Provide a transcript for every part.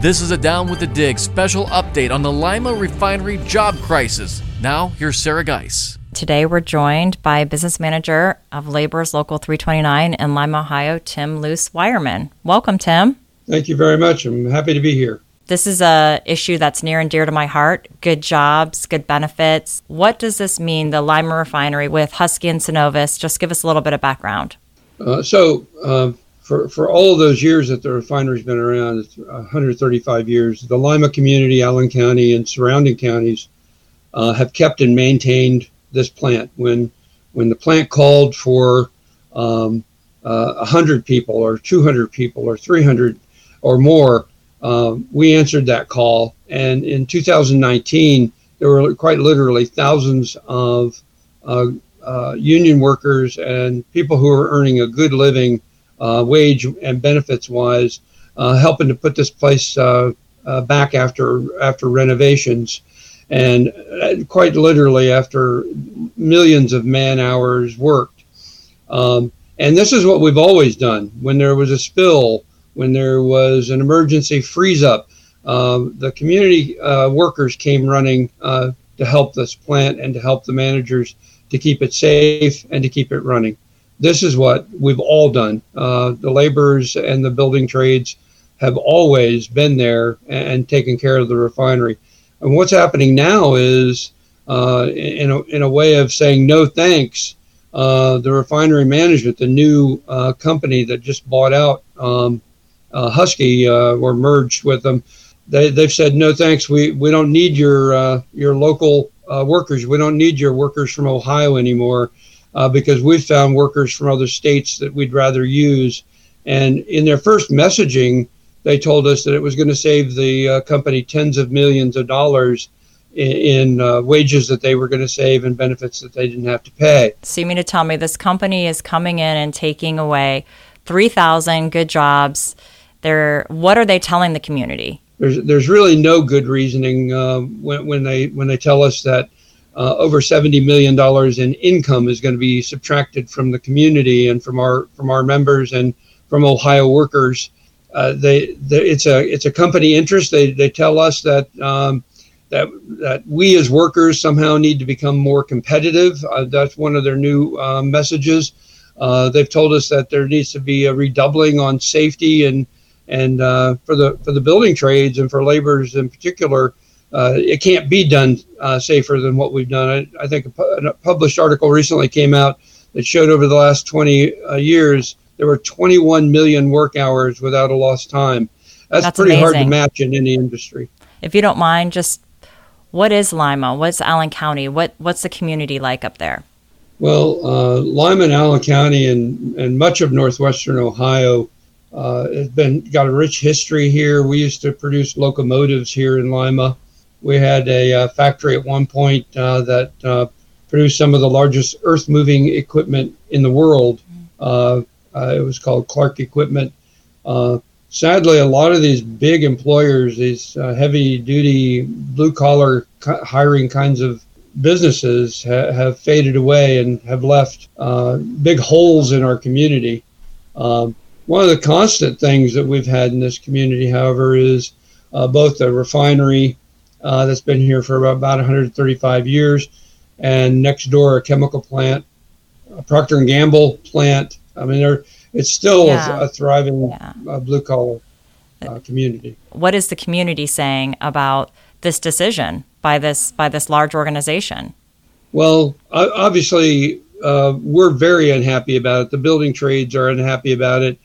This is a Down with the Dig special update on the Lima refinery job crisis. Now, here's Sarah Geis. Today, we're joined by business manager of Laborers Local 329 in Lima, Ohio, Tim Luce Wireman. Welcome, Tim. Thank you very much. I'm happy to be here. This is a issue that's near and dear to my heart. Good jobs, good benefits. What does this mean, the Lima refinery with Husky and Cenovus? Just give us a little bit of background. Uh, so, uh, for, for all of those years that the refinery's been around, it's 135 years, the Lima community, Allen County, and surrounding counties uh, have kept and maintained this plant. When when the plant called for um, uh, 100 people or 200 people or 300 or more, um, we answered that call. And in 2019, there were quite literally thousands of uh, uh, union workers and people who are earning a good living uh, wage and benefits wise, uh, helping to put this place uh, back after after renovations, and quite literally after millions of man hours worked. Um, and this is what we've always done. When there was a spill, when there was an emergency freeze up, uh, the community uh, workers came running uh, to help this plant and to help the managers to keep it safe and to keep it running this is what we've all done. Uh, the laborers and the building trades have always been there and, and taken care of the refinery. And what's happening now is, uh, in, a, in a way of saying no thanks, uh, the refinery management, the new uh, company that just bought out um, uh, Husky uh, or merged with them, they, they've said no thanks. We, we don't need your your local workers. We don't need your workers from Ohio anymore uh, because we've found workers from other states that we'd rather use. And in their first messaging, they told us that it was going to save the uh, company tens of millions of dollars in, in uh, wages that they were going to save and benefits that they didn't have to pay. So you mean to tell me this company is coming in and taking away 3,000 good jobs? They're, what are they telling the community? There's, there's really no good reasoning uh, when, when, they, when they tell us that uh, over 70 million dollars in income is going to be subtracted from the community and from our from our members and from Ohio workers. Uh, they, they, it's a it's a company interest. They they tell us that um, that that we as workers somehow need to become more competitive. Uh, that's one of their new uh, messages. Uh, they've told us that there needs to be a redoubling on safety and and uh, for the for the building trades and for laborers in particular uh, it can't be done uh, safer than what we've done. I, I, think a, published article recently came out that showed over the last 20 uh, years there were 21 million work hours without a lost time. That's, That's pretty amazing. hard to match in any industry. If you don't mind, just what is Lima? What's Allen County? What what's the community like up there? Well, uh, Lima and Allen County and, and much of northwestern Ohio uh, has been got a rich history here. We used to produce locomotives here in Lima. We had a uh, factory at one point uh, that uh, produced some of the largest earth moving equipment in the world. Uh, uh, it was called Clark Equipment. Uh, sadly, a lot of these big employers, these heavy duty blue collar hiring kinds of businesses, ha- have faded away and have left big holes in our community. Um, one of the constant things that we've had in this community, however, is both the refinery uh, that's been here for about 135 years, and next door a chemical plant, a Procter and Gamble plant. I mean, there it's still yeah. a, a, thriving yeah. uh, blue collar uh, community. What is the community saying about this decision by this by this large organization? Well, obviously, uh, we're very unhappy about it. The building trades are unhappy about it.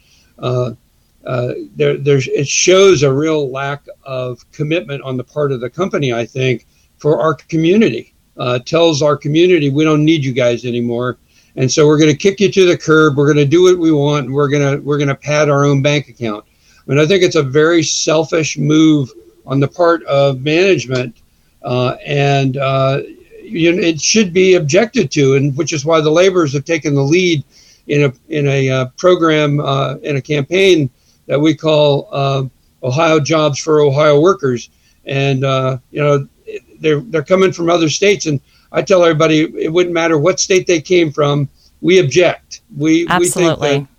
Uh, there, there's it shows a real lack of commitment on the part of the company. I think for our community uh, tells our community we don't need you guys anymore, and so we're going to kick you to the curb. We're going to do what we want. And we're gonna we're gonna pad our own bank account. I mean, I think it's a very selfish move on the part of management, uh, and uh, you know, it should be objected to, and which is why the laborers have taken the lead in a in a uh, program uh, in a campaign that we call uh, Ohio Jobs for Ohio Workers, and uh, you know they're they're coming from other states, and I tell everybody it wouldn't matter what state they came from, we object. We Absolutely. we think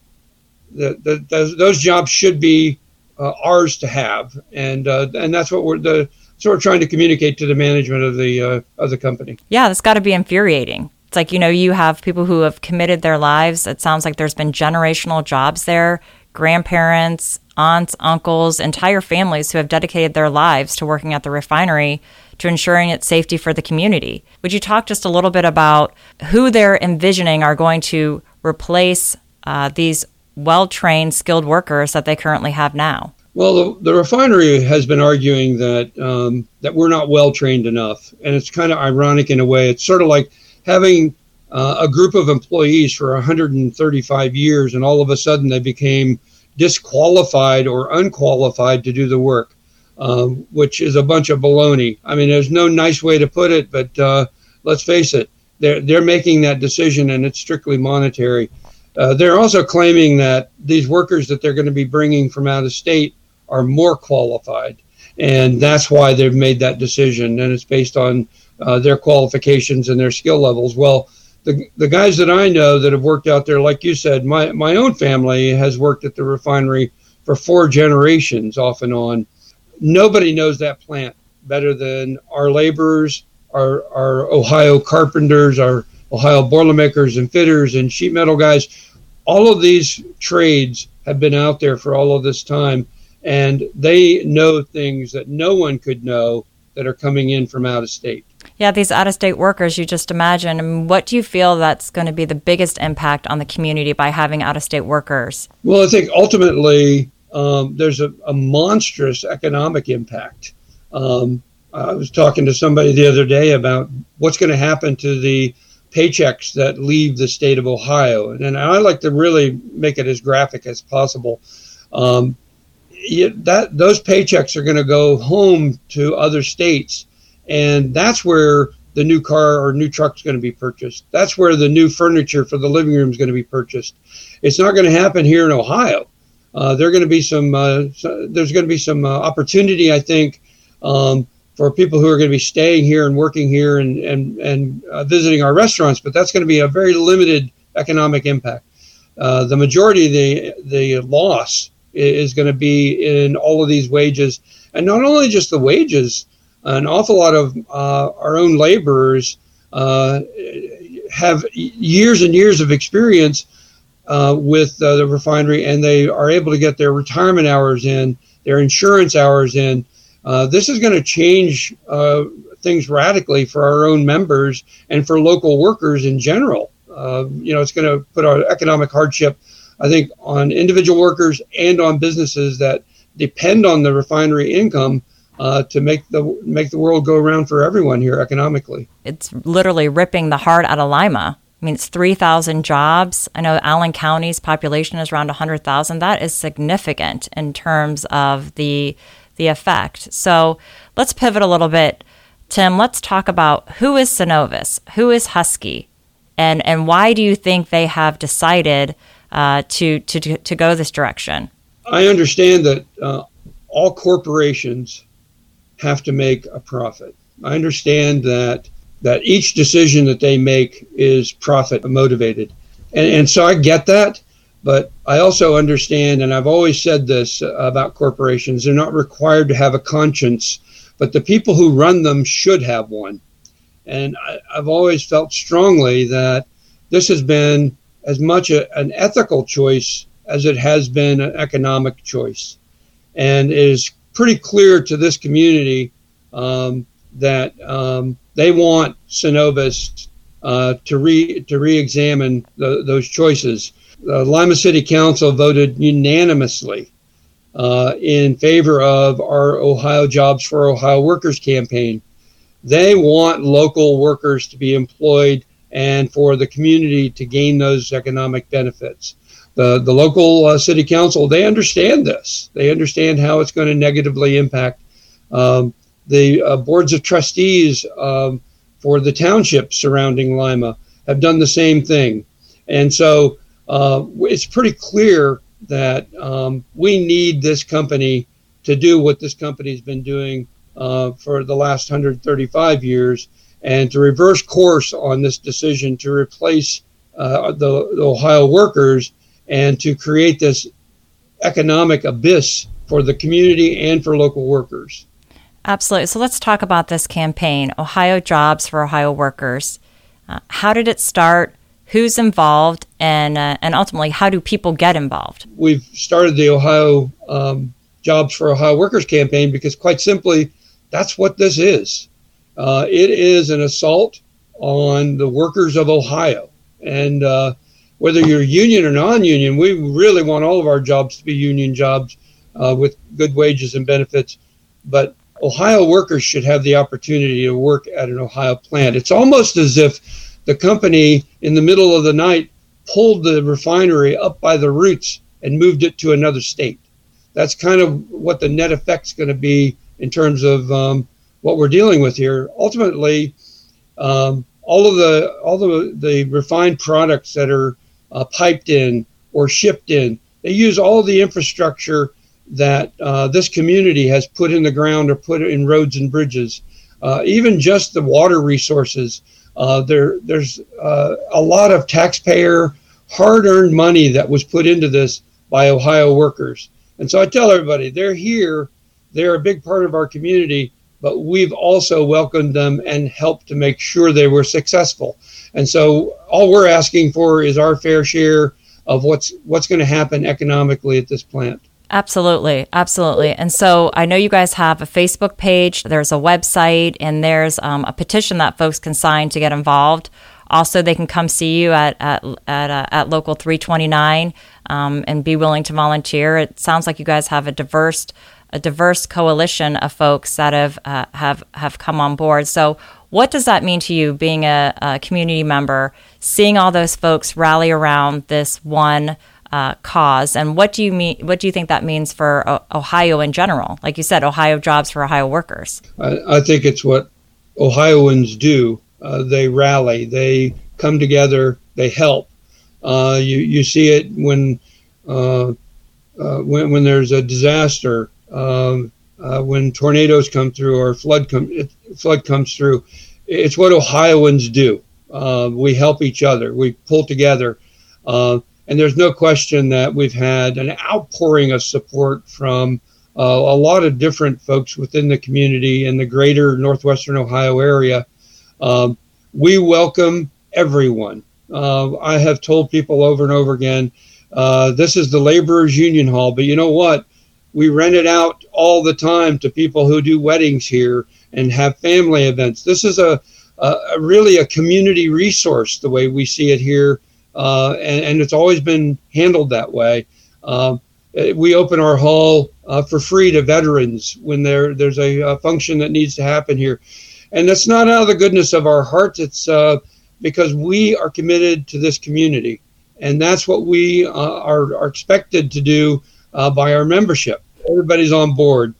that, that, that those, those jobs should be uh, ours to have, and uh, and that's what we're the so we're trying to communicate to the management of the uh, of the company. Yeah, that's got to be infuriating. It's like you know you have people who have committed their lives. It sounds like there's been generational jobs there, grandparents, aunts, uncles, entire families who have dedicated their lives to working at the refinery to ensuring its safety for the community. Would you talk just a little bit about who they're envisioning are going to replace uh, these well trained, skilled workers that they currently have now? Well, the, the refinery has been arguing that um, that we're not well trained enough, and it's kind of ironic in a way. It's sort of like having uh, a group of employees for 135 years, and all of a sudden they became disqualified or unqualified to do the work, um, which is a bunch of baloney. I mean, there's no nice way to put it, but uh, let's face it, they're they're making that decision, and it's strictly monetary. Uh, they're also claiming that these workers that they're going to be bringing from out of state are more qualified. And that's why they've made that decision. And it's based on uh, their qualifications and their skill levels. Well, the, the guys that I know that have worked out there, like you said, my, my own family has worked at the refinery for four generations off and on. Nobody knows that plant better than our laborers, our, our Ohio carpenters, our Ohio boilermakers and fitters and sheet metal guys. All of these trades have been out there for all of this time and they know things that no one could know that are coming in from out of state. Yeah, these out of state workers, you just imagine. What do you feel that's going to be the biggest impact on the community by having out of state workers? Well, I think ultimately um, there's a, a, monstrous economic impact. Um, I was talking to somebody the other day about what's going to happen to the paychecks that leave the state of Ohio. And, I like to really make it as graphic as possible. Um, that those paychecks are going to go home to other states, and that's where the new car or new truck is going to be purchased. That's where the new furniture for the living room is going to be purchased. It's not going to happen here in Ohio. Uh, there are going to be some. Uh, so there's going to be some uh, opportunity, I think, um, for people who are going to be staying here and working here and and and uh, visiting our restaurants. But that's going to be a very limited economic impact. Uh, the majority of the the loss is going to be in all of these wages, and not only just the wages. An awful lot of uh, our own laborers uh, have years and years of experience uh, with uh, the refinery, and they are able to get their retirement hours in, their insurance hours in. Uh, this is going to change uh, things radically for our own members and for local workers in general. you know, it's going to put our economic hardship I think, on individual workers and on businesses that depend on the refinery income uh, to make the make the world go around for everyone here economically. It's literally ripping the heart out of Lima. I mean, it's 3,000 jobs. I know Allen County's population is around 100,000. That is significant in terms of the the effect. So let's pivot a little bit. Tim, let's talk about who is Cenovus, who is Husky, and, and why do you think they have decided uh, to, to, to go this direction? I understand that uh, all corporations have to make a profit. I understand that that each decision that they make is profit motivated, and, and so I get that. But I also understand, and I've always said this about corporations: they're not required to have a conscience, but the people who run them should have one. And I, I've always felt strongly that this has been as much a, an ethical choice as it has been an economic choice. And is pretty clear to this community um, that um, they want Cenovus uh, to re to re-examine the, those choices. The Lima City Council voted unanimously uh, in favor of our Ohio Jobs for Ohio Workers campaign. They want local workers to be employed and for the community to gain those economic benefits. The, the local uh, city council, they understand this. They understand how it's going to negatively impact um, the uh, boards of trustees um, for the townships surrounding Lima have done the same thing. And so uh, it's pretty clear that um, we need this company to do what this company has been doing uh, for the last 135 years and to reverse course on this decision to replace uh, the, the, Ohio workers and to create this economic abyss for the community and for local workers. Absolutely. So let's talk about this campaign, Ohio Jobs for Ohio Workers. Uh, how did it start? Who's involved? And, uh, and ultimately, how do people get involved? We've started the Ohio um, Jobs for Ohio Workers campaign because, quite simply, that's what this is. Uh, it is an assault on the workers of Ohio. And uh, whether you're union or non union, we really want all of our jobs to be union jobs uh, with good wages and benefits. But Ohio workers should have the opportunity to work at an Ohio plant. It's almost as if the company in the middle of the night pulled the refinery up by the roots and moved it to another state. That's kind of what the net effect's going to be in terms of um, what we're dealing with here. Ultimately, um, all of the all the the refined products that are uh, piped in or shipped in, they use all the infrastructure that uh, this community has put in the ground or put in roads and bridges. Uh, even just the water resources, uh, there there's uh, a lot of taxpayer hard-earned money that was put into this by Ohio workers. And so I tell everybody, they're here, they're a big part of our community, but we've also welcomed them and helped to make sure they were successful. And so all we're asking for is our fair share of what's what's going to happen economically at this plant. Absolutely, absolutely. And so I know you guys have a Facebook page, there's a website, and there's um, a petition that folks can sign to get involved. Also, they can come see you at at at, uh, at local 329 um, and be willing to volunteer. It sounds like you guys have a diverse a diverse coalition of folks that have uh, have have come on board. So, what does that mean to you, being a, a community member, seeing all those folks rally around this one? Uh, cause? And what do you mean what do you think that means for o- ohio in general? Like you said ohio jobs for ohio workers. I, I think it's what ohioans do. Uh, they rally. They come together. They help. Uh, you, you see it when, uh, uh, when when there's a disaster um, uh, when tornadoes come through or flood come flood comes through. It's what Ohioans do. Uh, we help each other. We pull together, uh, and there's no question that we've had an outpouring of support from uh, a lot of different folks within the community in the greater northwestern Ohio area. Um, we welcome everyone. Uh, I have told people over and over again, uh, this is the laborers union hall, but you know what? We rent it out all the time to people who do weddings here and have family events. This is a, a, a really a community resource the way we see it here, uh, and, and, it's always been handled that way. Uh, we open our hall uh, for free to veterans when there there's a, a, function that needs to happen here, and that's not out of the goodness of our hearts. It's uh, because we are committed to this community, and that's what we uh, are, are expected to do uh, by our membership everybody's on board.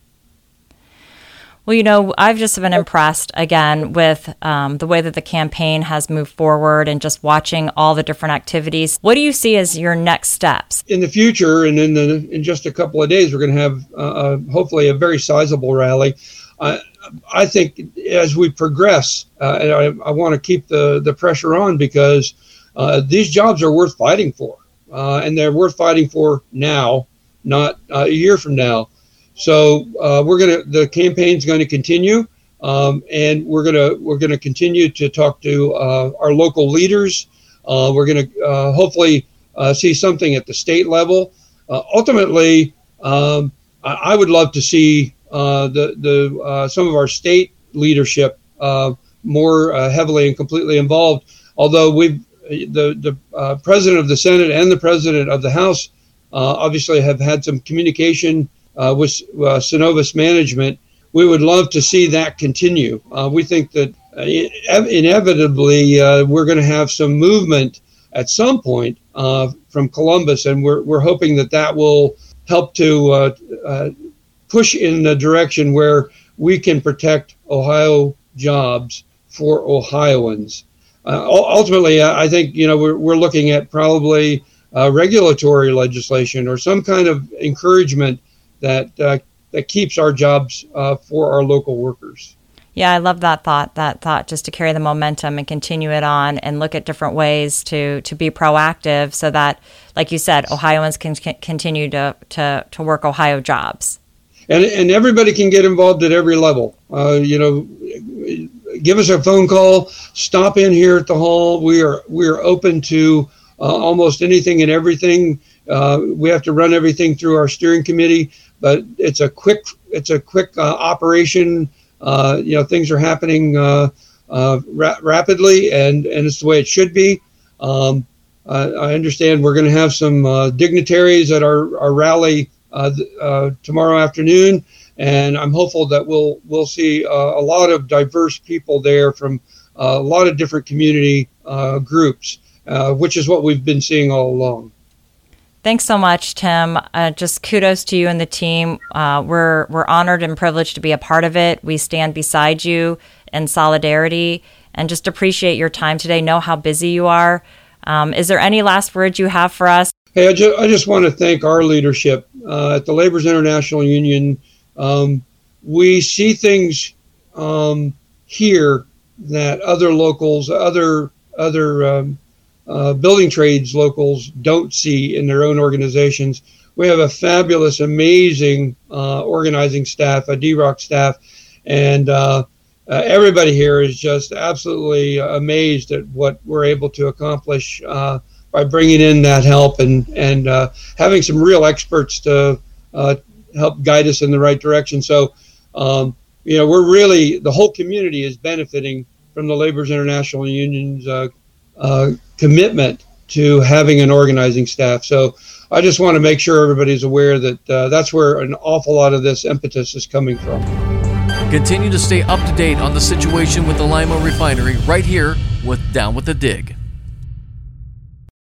Well, you know, I've just been impressed again with um, the way that the campaign has moved forward and just watching all the different activities. What do you see as your next steps in the future? And in the in just a couple of days, we're going to have uh, uh, hopefully a very sizable rally. Uh, I think as we progress, uh, and I, I want to keep the the pressure on because uh, these jobs are worth fighting for, uh, and they're worth fighting for now not uh, a year from now. So uh, we're gonna the campaign's going to continue, um, and we're gonna we're gonna continue to talk to uh, our local leaders. Uh, we're gonna uh, hopefully uh, see something at the state level. ultimately, um, I, I, would love to see the the some of our state leadership more heavily and completely involved. Although we've the the president of the Senate and the president of the House uh, Uh, obviously have had some communication uh, with uh, Cenovus management. We would love to see that continue. Uh, we think that uh, inevitably we're going to have some movement at some point from Columbus, and we're, we're hoping that that will help to push in the direction where we can protect Ohio jobs for Ohioans. Uh, ultimately, I think you know we're, we're looking at probably uh, regulatory legislation or some kind of encouragement that uh, that keeps our jobs uh, for our local workers. Yeah, I love that thought. That thought just to carry the momentum and continue it on, and look at different ways to to be proactive, so that, like you said, Ohioans can, can continue to, to to work Ohio jobs. And and everybody can get involved at every level. Uh, you know, give us a phone call. Stop in here at the hall. We are we are open to almost anything and everything. Uh, we have to run everything through our steering committee, but it's a quick it's a quick uh, operation. Uh, you know, things are happening uh, uh, ra- rapidly, and and it's the way it should be. Um, I understand we're going to have some dignitaries at our our rally tomorrow afternoon, and I'm hopeful that we'll we'll see a lot of diverse people there from a lot of different community groups, which is what we've been seeing all along. Thanks so much, Tim. Uh, just kudos to you and the team. Uh, we're we're honored and privileged to be a part of it. We stand beside you in solidarity and just appreciate your time today. Know how busy you are. Um, is there any last words you have for us? Hey, I just, I just want to thank our leadership uh, at the Laborers' International Union. Um, we see things um, here that other locals, other other um, uh, building trades locals don't see in their own organizations. We have a fabulous, amazing uh, organizing staff, a DROC staff, and uh, uh, everybody here is just absolutely amazed at what we're able to accomplish uh, by bringing in that help and and having some real experts to help guide us in the right direction. So, um, you know, we're really the whole community is benefiting from the Laborers' International Union's uh, commitment to having an organizing staff. So I just want to make sure everybody's aware that uh, that's where an awful lot of this impetus is coming from. Continue to stay up to date on the situation with the Lima refinery right here with Down with the Dig.